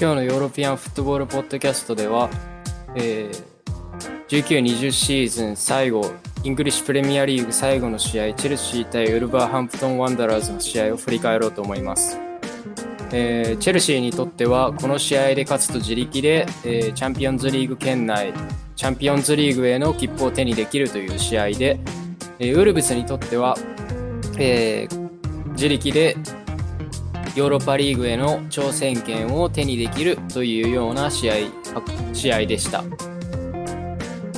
今日の European Football Podcast では、えー、19-20シーズン最後、 English Premier League 最後の試合、チェルシー対ウルバーハンプトン・ワンダラーズの試合を振り返ろうと思います。えー、チェルシーにとってはこの試合で勝つと自力で、えー、チャンピオンズリーグ圏内チャンピオンズリーグへの切符を手にできるという試合で、えー、ウルブスにとっては、えー、自力でヨーロッパリーグへの挑戦権を手にできるというような試合試合でした。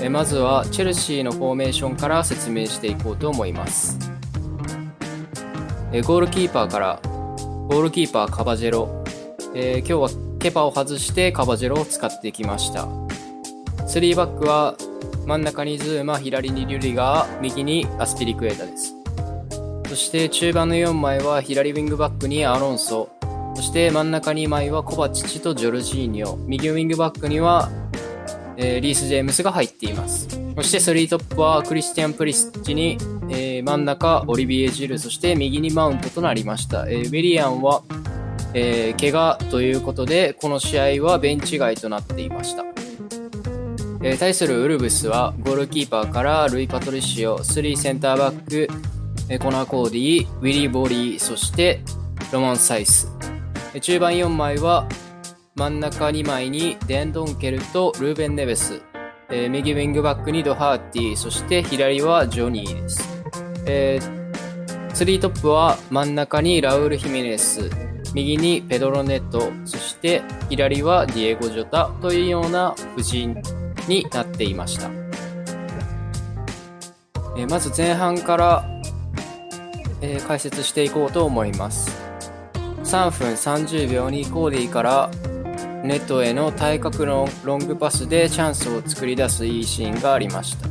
えまずはチェルシーのフォーメーションから説明していこうと思います。えゴールキーパーからゴールキーパーカバジェロ、えー、今日はケパを外してカバジェロを使ってきました。3バックは真ん中にズーマ、左にリュリガー、右にアスピリクエタです。そして中盤の4枚は左ウィングバックにアロンソ、そして真ん中2枚はコバチチとジョルジーニョ、右ウィングバックには、えー、リース・ジェームスが入っています。そして3トップはクリスティアン・プリスチに、えー、真ん中オリビエ・ジル、そして右にマウントとなりました。えー、ウィリアンは、えー、怪我ということで、この試合はベンチ外となっていました。えー、対するウルブスはゴールキーパーからルイ・パトリシオ、3センターバック、えー、コナー・コーディ、ウィリー・ボリー、そしてロマン・サイス。え、中盤4枚は真ん中2枚にデンドンケルとルーベン・ネベス、えー、右ウィングバックにドハーティ、そして左はジョニーです。えー、3トップは真ん中にラウール・ヒメネス、右にペドロネット、そして左はディエゴ・ジョタというような布陣になっていました。えまず前半から、えー、解説していこうと思います。3分30秒にコーディからネットへの対角のロングパスでチャンスを作り出すいいシーンがありました。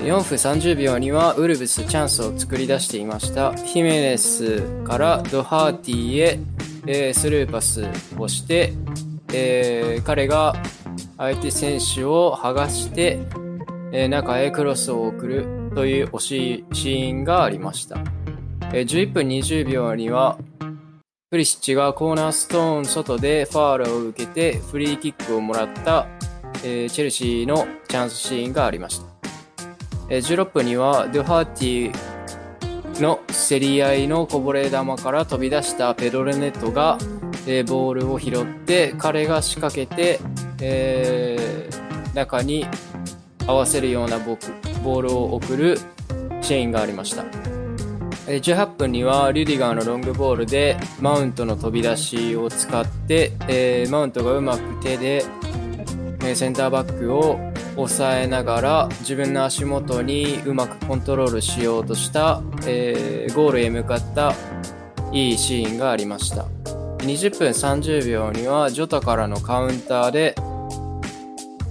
4分30秒にはウルブスチャンスを作り出していました。ヒメネスからドハーティへ、えー、スルーパスをして、えー、彼が相手選手を剥がして、えー、中へクロスを送るという惜しいシーンがありました。えー、11分20秒には、プリシッチがコーナーストーン外でファールを受けてフリーキックをもらった、えー、チェルシーのチャンスシーンがありました。えー、16分にはドゥハーティの競り合いのこぼれ球から飛び出したペドレネットが、えー、ボールを拾って彼が仕掛けてえー、中に合わせるようなボボールを送るシーンがありました。18分にはリュディガーのロングボールでマウントの飛び出しを使って、えー、マウントがうまく手で、えセンターバックを抑えながら自分の足元にうまくコントロールしようとした、えー、ゴールへ向かったいいシーンがありました20分30秒にはジョタからのカウンターで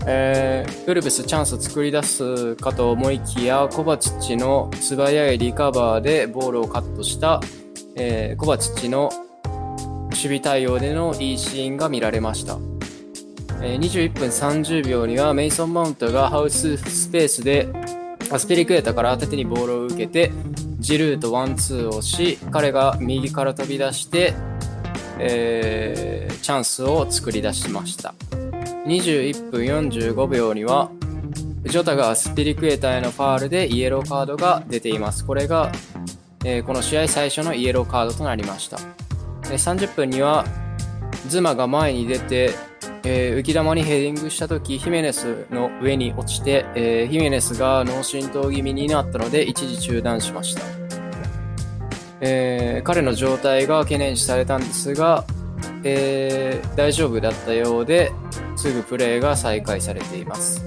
えー、ウルブスチャンスを作り出すかと思いきやコバチッチの素早いリカバーでボールをカットした、えー、コバチッチの守備対応でのいいシーンが見られました、えー、21分30秒にはメイソン・マウントがハウススペースでアスピリクエタから縦にボールを受けてジルーとワンツーをし彼が右から飛び出して、えー、チャンスを作り出しました。21分45秒にはジョタがスピリクエーターへのファールでイエローカードが出ています。これが、えー、この試合最初のイエローカードとなりました。え30分にはズマが前に出て、えー、浮き球にヘディングした時ヒメネスの上に落ちて、えー、ヒメネスが脳震盪気味になったので一時中断しました。えー、彼の状態が懸念されたんですが、えー、大丈夫だったようですぐプレーが再開されています。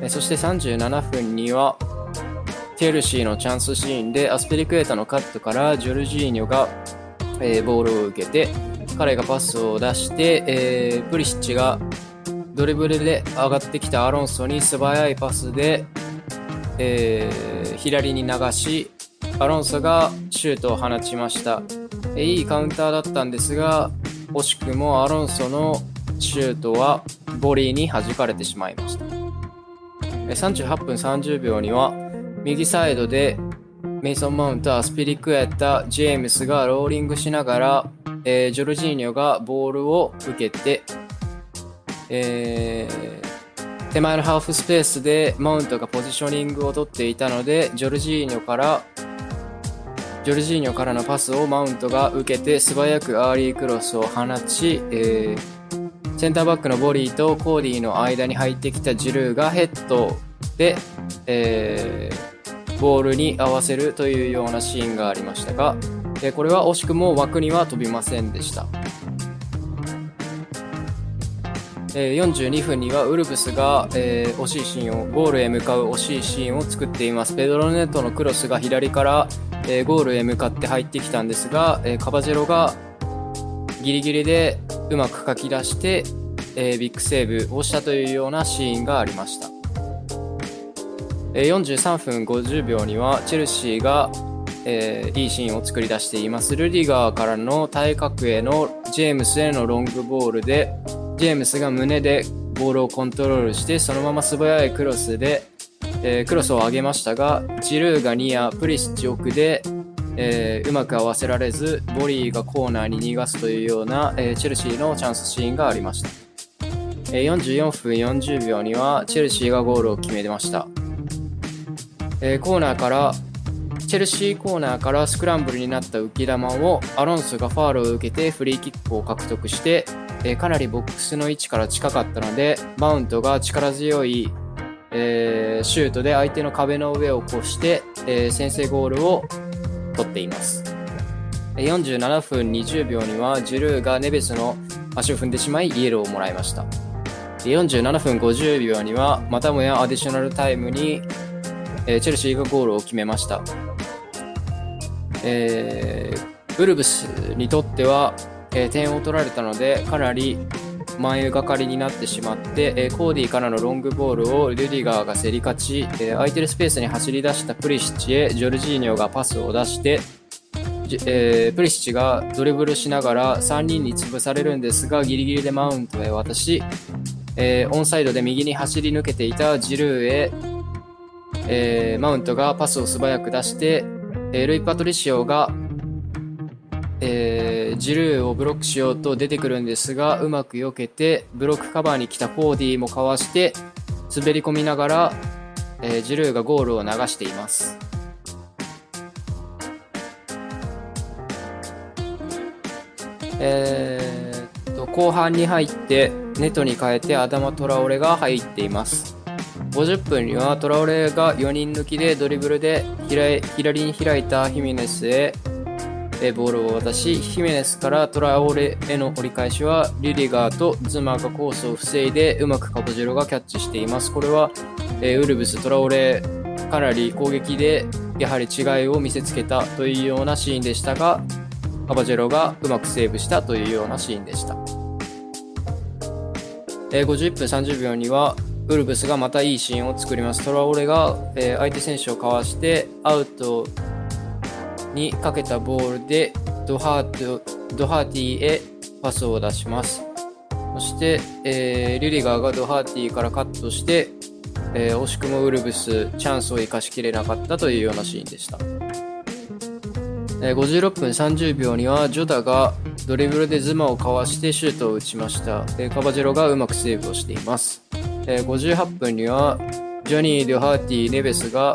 えそして37分には、テルシーのチャンスシーンでアスペリクエータのカットからジョルジーニョが、えー、ボールを受けて、彼がパスを出して、えー、プリシッチがドリブルで上がってきたアロンソに素早いパスで、えー、左に流し、アロンソがシュートを放ちました。いいカウンターだったんですが、惜しくもアロンソのシュートはボリーに弾かれてしまいました。38分30秒には右サイドでメイソン・マウント、アスピリクエタ、ジェームスがローリングしながら、えー、ジョルジーニョがボールを受けて、えー、手前のハーフスペースでマウントがポジショニングをとっていたので、ジョルジーニョから、ジョルジーニョからのパスをマウントが受けて素早くアーリークロスを放ち、えー、センターバックのボリーとコーディの間に入ってきたジルーがヘッドで、えー、ボールに合わせるというようなシーンがありましたが、えー、これは惜しくも枠には飛びませんでした。えー、42分にはウルブスが、えー、惜しいシーンをゴールへ向かう惜しいシーンを作っていますペドロ・ネトのクロスが左から、えー、ゴールへ向かって入ってきたんですが、えカバジェロがギリギリでうまく掻き出して、えビッグセーブをしたというようなシーンがありました、え43分50秒にはチェルシーが、えいいシーンを作り出しています。ルディガーからの対角へのジェームスへのロングボールでジェームスが胸でボールをコントロールしてそのまま素早いクロスで、えー、クロスを上げましたがジルーがニアプリシッチ奥で、えー、うまく合わせられずボリーがコーナーに逃がすというような、えー、チェルシーのチャンスシーンがありました、え44分40秒にはチェルシーがゴールを決めました、えコーナーからチェルシーコーナーからスクランブルになった浮き球をアロンソがファールを受けてフリーキックを獲得して、え、かなりボックスの位置から近かったのでマウントが力強い、えー、シュートで相手の壁の上を越して、えー、先制ゴールを取っています。47分20秒にはジュルーがネベスの足を踏んでしまいイエローをもらいました。47分50秒にはまたもやアディショナルタイムに、えチェルシーがゴールを決めました、えー、ウルブスにとってはえー、点を取られたのでかなり前がかりになってしまって、えー、コーディからのロングボールをルディガーが競り勝ち、えー、空いてるスペースに走り出したプリシッチへジョルジーニョがパスを出して、えー、プリシッチがドリブルしながら3人に潰されるんですがギリギリでマウントへ渡し、えー、オンサイドで右に走り抜けていたジルーへ、えー、マウントがパスを素早く出して、えー、ルイ・パトリシオがえー、ジルーをブロックしようと出てくるんですがうまく避けてブロックカバーに来たコーディもかわして滑り込みながら、えー、ジルーがゴールを流しています。えー、と後半に入ってネットに変えてアダマ・トラオレが入っています50分にはトラオレが4人抜きでドリブルで左に開いたヒミネスへボールを渡しヒメネスからトラオレへの折り返しはリリガーとズマがコースを防いでうまくカボジェロがキャッチしています。これは、えウルブストラオレかなり攻撃でやはり違いを見せつけたというようなシーンでしたがカバジェロがうまくセーブしたというようなシーンでした、え51分30秒にはウルブスがまたいいシーンを作ります。トラオレが、え相手選手をかわしてアウトにかけたボールでドハートドハーティへパスを出します。そして、えー、リリガーがドハーティからカットして、えー、惜しくもウルブスチャンスを生かしきれなかったというようなシーンでした。えー、56分30秒にはジョダがドリブルでズマをかわしてシュートを打ちました。えー、カバジェロがうまくセーブをしています。えー、58分にはジョニー・ドハーティ・ネベスが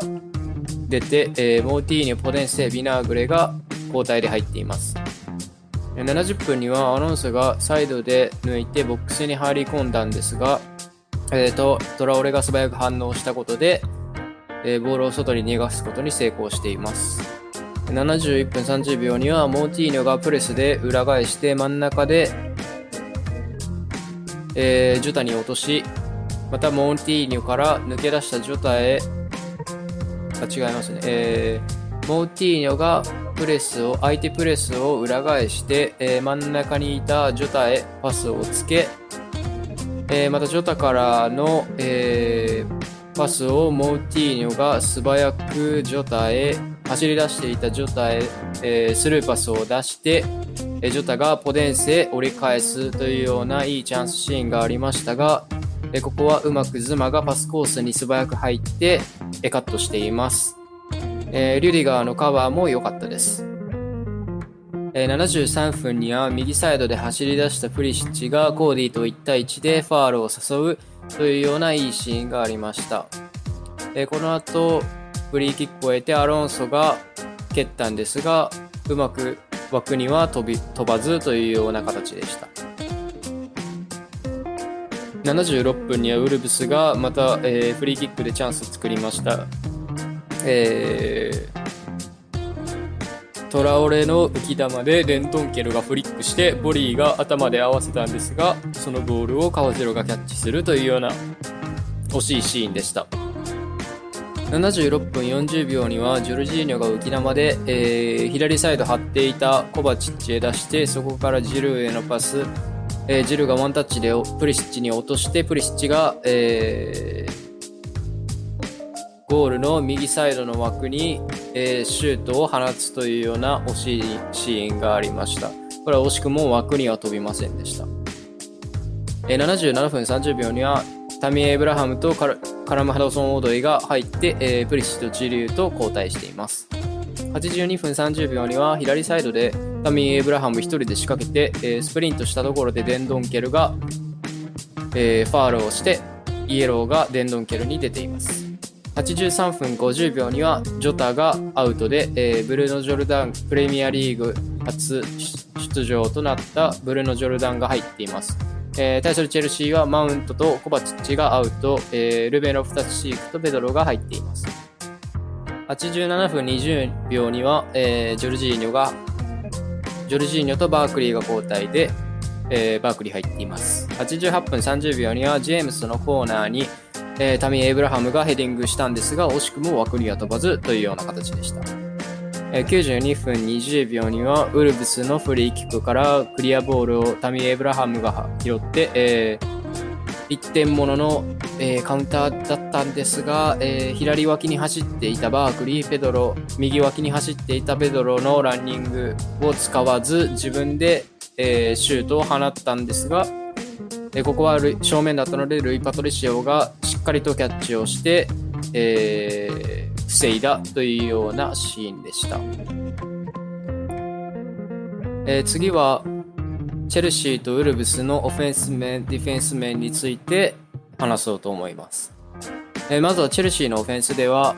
出て、えー、モーティーニョ、ポデンセ、ビナーグレが交代で入っています。70分にはアロンソがサイドで抜いてボックスに入り込んだんですが、えーと、トラオレが素早く反応したことで、えー、ボールを外に逃がすことに成功しています。71分30秒にはモーティーニョがプレスで裏返して真ん中で、えー、ジョタに落とし、またモーティーニョから抜け出したジョタへあ違いますね、えー、モーティーニョがプレスを相手プレスを裏返して、えー、真ん中にいたジョタへパスをつけ、えー、またジョタからの、えー、パスをモーティーニョが素早くジョタへ走り出していたジョタへ、えー、スルーパスを出して、えジョタがポデンセへ折り返すというようないいチャンスシーンがありましたが、えここはうまくズマがパスコースに素早く入ってえカットしています。え、リュディガーのカバーも良かったです。え、73分には右サイドで走り出したプリシッチがコーディと1対1でファールを誘うというようないいシーンがありました。え、この後、フリーキックを得てアロンソが蹴ったんですが、うまく枠には飛び飛ばずというような形でした。76分にはウルブスがまた、えー、フリーキックでチャンスを作りました。えー、トラオレの浮き球でデントンケルがフリックしてボリーが頭で合わせたんですがそのボールを川城がキャッチするというような惜しいシーンでした76分40秒にはジョルジーニョが浮き球で、えー、左サイド張っていたコバチッチへ出してそこからジルーへのパス、えー、ジルがワンタッチでプリシッチに落としてプリシッチが、えー、ゴールの右サイドの枠に、えー、シュートを放つというような惜しいシーンがありました。これは惜しくも枠には飛びませんでした。えー、77分30秒にはタミー・エイブラハムとカラム・ハドソン・オードイが入って、えー、プリシッチ・ジルーと交代しています。82分30秒には左サイドでタミー・エイブラハム1人で仕掛けて、えー、スプリントしたところでデンドンケルが、えー、ファールをしてイエローがデンドンケルに出ています。83分50秒にはジョタがアウトで、えー、ブルーノ・ジョルダンプレミアリーグ初出場となったブルーノ・ジョルダンが入っています。えー、対するチェルシーはマウントとコバチッチがアウト、えー、ルベロフタスシークとペドロが入っています。87分20秒には、えー、ジョルジーニョがジョルジーニョとバークリーが交代で、えー、バークリー入っています。88分30秒にはジェームスのコーナーにえー、タミー・エイブラハムがヘディングしたんですが、惜しくも枠には飛ばずというような形でした。えー、92分20秒には、ウルブスのフリーキックからクリアボールをタミー・エイブラハムが拾って、えー、1点ものの、えー、カウンターだったんですが、えー、左脇に走っていたバークリー・ペドロ、右脇に走っていたペドロのランニングを使わず、自分で、えー、シュートを放ったんですが、えここは正面だったのでルイ・パトリシオがしっかりとキャッチをして、えー、防いだというようなシーンでした、えー、次はチェルシーとウルブスのオフェンス面ディフェンス面について話そうと思います、えー、まずはチェルシーのオフェンスでは、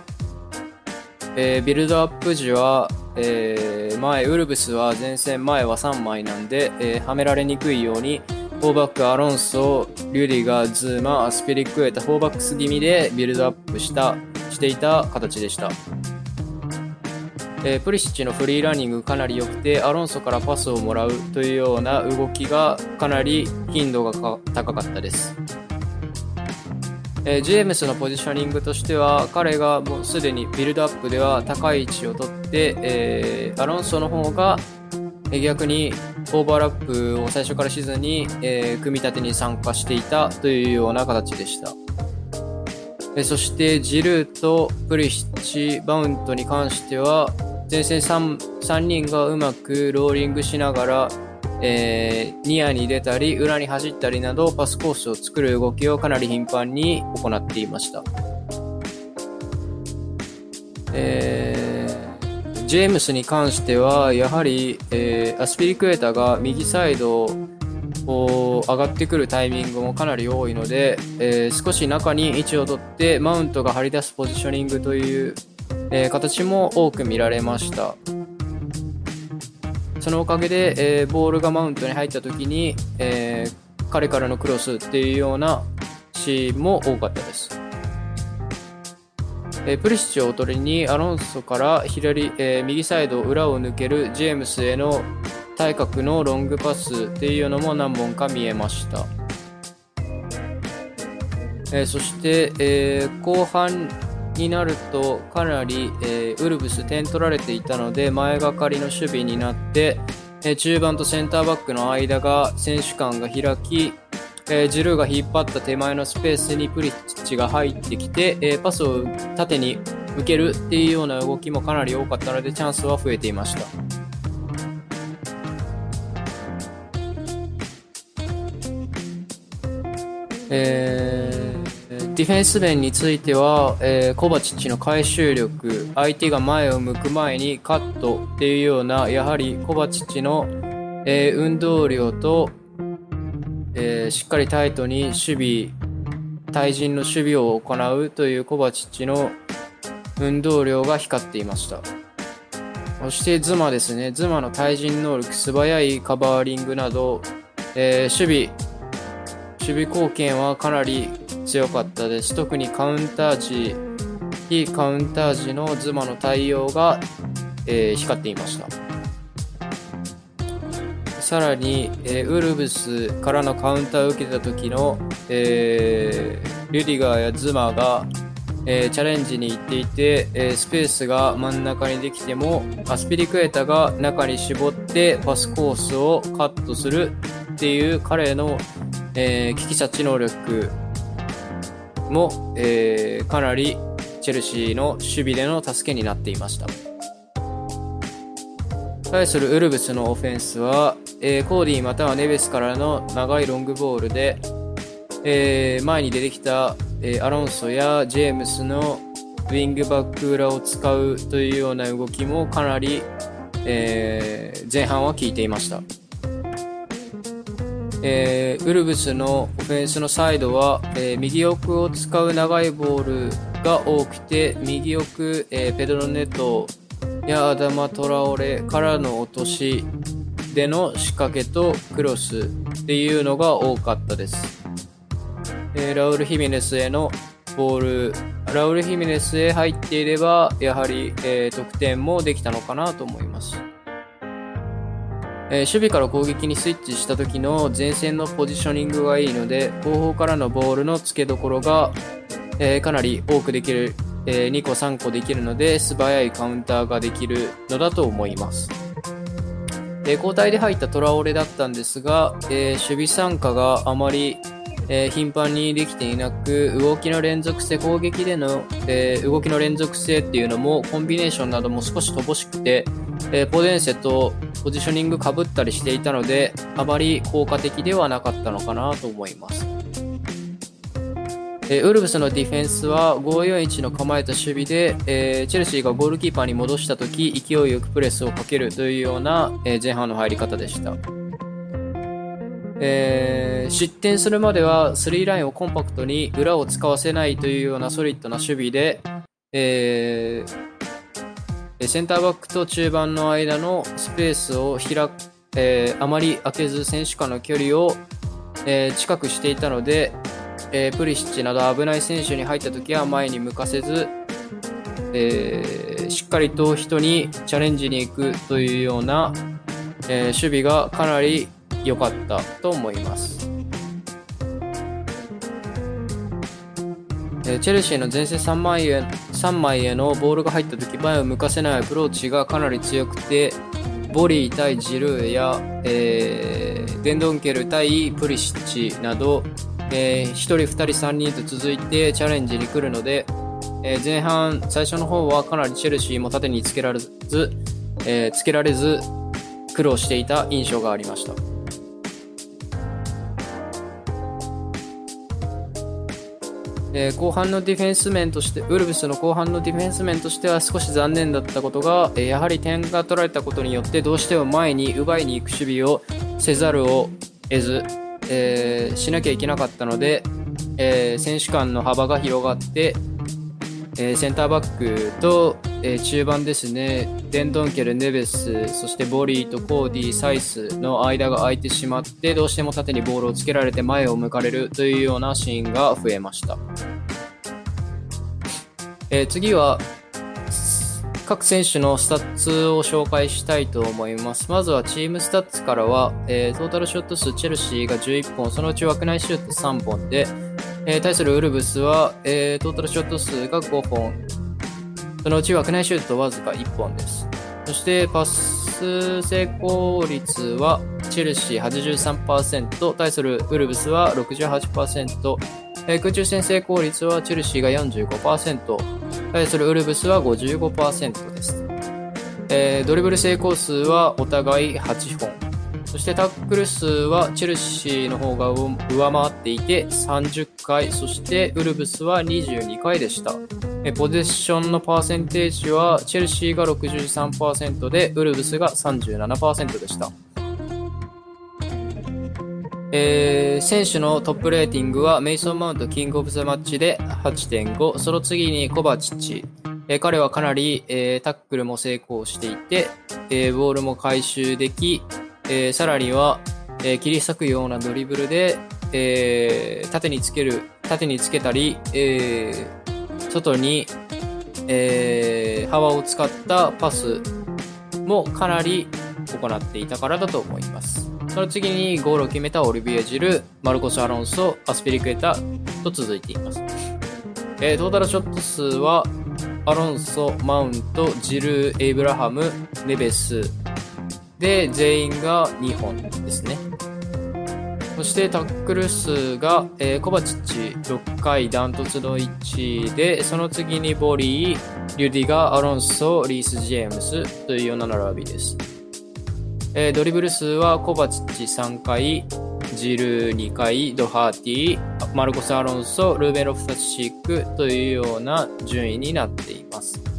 えー、ビルドアップ時はえー、前、ウルブスは前線前は3枚なんで、えー、はめられにくいように、4バック、アロンソ、リュディガー、ズーマ、アスピリクエタ、4バック気味でビルドアップした、していた形でした。えー、プリシッチのフリーランニングかなり良くて、アロンソからパスをもらうというような動きがかなり頻度が高かったです。えー、ジェームスのポジショニングとしては、彼がもうすでにビルドアップでは高い位置を取って、えー、アロンソの方が逆にオーバーラップを最初からしずに、えー、組み立てに参加していたというような形でした。えそしてジルーとプリシッチ、バウントに関しては前線 3, 3人がうまくローリングしながら、えー、ニアに出たり裏に走ったりなどパスコースを作る動きをかなり頻繁に行っていました。えージェームスに関しては、やはり、えー、アスピリクエータが右サイドを上がってくるタイミングもかなり多いので、えー、少し中に位置を取ってマウントが張り出すポジショニングという、えー、形も多く見られました。そのおかげで、えー、ボールがマウントに入った時に、え彼からのクロスっていうようなシーンも多かったです。えー、プリシッチをおとりにアロンソから左、えー、右サイド裏を抜けるジェームスへの対角のロングパスっていうのも何本か見えました、えー、そして、え後半になるとかなり、えウルブス点取られていたので前がかりの守備になって、え中盤とセンターバックの間が選手間が開きえー、ジルーが引っ張った手前のスペースにプリッチが入ってきて、え、パスを縦に受けるっていうような動きもかなり多かったのでチャンスは増えていました。えー、ディフェンス面については、えー、コバチッチの回収力、相手が前を向く前にカットっていうような、やはりコバチッチの、えー、運動量と、えー、しっかりタイトに守備、対人の守備を行うというコバチッチの運動量が光っていました。そしてズマですね。ズマの対人能力、素早いカバーリングなど、えー、守備、守備貢献はかなり強かったです。特にカウンター時、非カウンター時のズマの対応が、えー、光っていました。さらに、えー、ウルブスからのカウンターを受けた時の、えー、リュディガーやズマが、えー、チャレンジに行っていて、え、スペースが真ん中にできてもアスピリクエタが中に絞ってパスコースをカットするっていう彼の、えー、危機察知能力も、えー、かなりチェルシーの守備での助けになっていました。対するウルブスのオフェンスは、えー、コーディまたはネベスからの長いロングボールで、えー、前に出てきた、えー、アロンソやジェームスのウィングバック裏を使うというような動きもかなり、え、前半は効いていました。えー、ウルブスのオフェンスのサイドは、えー、右奥を使う長いボールが多くて右奥、えー、ペドロネトやアダマ・トラオレからの落としでの仕掛けとクロスっていうのが多かったです、えラウル・ヒメネスへのボールラウル・ヒメネスへ入っていればやはり、え得点もできたのかなと思います。えー、守備から攻撃にスイッチした時の前線のポジショニングがいいので後方からのボールの付けどころが、えー、かなり多くできる、えー、2個3個できるので素早いカウンターができるのだと思います、え交代で入ったトラオレだったんですが、え守備参加があまりえ、頻繁にできていなく、動きの連続性、攻撃での、え、動きの連続性っていうのも、コンビネーションなども少し乏しくて、え、ポデンセとポジショニングかぶったりしていたので、あまり効果的ではなかったのかなと思います。え、ウルブスのディフェンスは541の構えた守備で、えー、チェルシーがゴールキーパーに戻した時勢いよくプレスをかけるというような、えー、前半の入り方でした。えー、失点するまでは3ラインをコンパクトに裏を使わせないというようなソリッドな守備で、えー、センターバックと中盤の間のスペースを開く、えー、あまり開けず選手間の距離を、えー、近くしていたので、えー、プリシッチなど危ない選手に入った時は前に向かせず、え、しっかりと人にチャレンジに行くというような、え、守備がかなり良かったと思います。チェルシーの前線3枚へ ,3 枚へのボールが入った時前を向かせないアプローチがかなり強くてボリー対ジルーや、えー、デンドンケル対プリシッチなど、えー、1人2人3人と続いてチャレンジに来るので、えー、前半最初の方はかなりチェルシーも縦につけられず、えー、つけられず苦労していた印象がありました。えー、後半のディフェンス面として、ウルブスの後半のディフェンス面としては少し残念だったことが、えー、やはり点が取られたことによってどうしても前に奪いに行く守備をせざるを得ず、えー、しなきゃいけなかったので、え選手間の幅が広がって、えセンターバックと、え中盤ですね、デンドンケル、ネベス、そしてボリーとコーディ、サイスの間が空いてしまって、どうしても縦にボールをつけられて前を向かれるというようなシーンが増えました。えー、次は、各選手のスタッツを紹介したいと思います。まずはチームスタッツからは、えー、トータルショット数チェルシーが11本、そのうち枠内シュート3本で、えー、対するウルブスは、えー、トータルショット数が5本、そのうち枠内シュートわずか1本です。そしてパス成功率はチェルシー83%、対するウルブスは68%、えー、空中戦成功率はチェルシーが45%、対するウルブスは55%です。えー、ドリブル成功数はお互い8本。そしてタックル数はチェルシーの方が上回っていて30回、そしてウルブスは22回でした。ポゼッションのパーセンテージはチェルシーが63%でウルブスが37%でした。えー、選手のトップレーティングはメイソン・マウントキングオブザマッチで8.5、その次にコバチッチ、えー、彼はかなり、えー、タックルも成功していて、えボールも回収でき、えさらには、え切り裂くようなドリブルで、え縦につける、縦につけたり、え外に、え幅を使ったパスもかなり行っていたからだと思います。その次にゴールを決めたオリビエ・ジル、マルコス・アロンソ、アスピリクエタと続いています。えー、トータルショット数は、アロンソ、マウント、ジル、エイブラハム、ネベスで全員が2本ですね。そしてタックル数が、えー、コバチッチ6回ダントツの1位で、その次にボリー、リュディガー、アロンソ、リース・ジェームスというような並びです。えー、ドリブル数はコバチッチ3回、ジル2回、ドハーティー、マルコス・アロンソ、ルーベン・ロフタスシックというような順位になっています。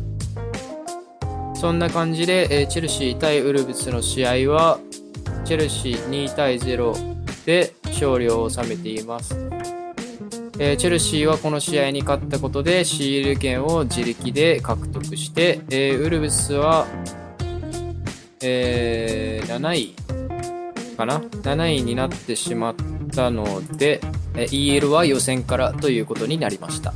そんな感じで、えー、チェルシー対ウルブスの試合は、チェルシー2対0で勝利を収めています。えー、チェルシーはこの試合に勝ったことでシール権を自力で獲得して、えー、ウルブスはえー、7位かな ?7 位になってしまったので、え EL は予選からということになりました。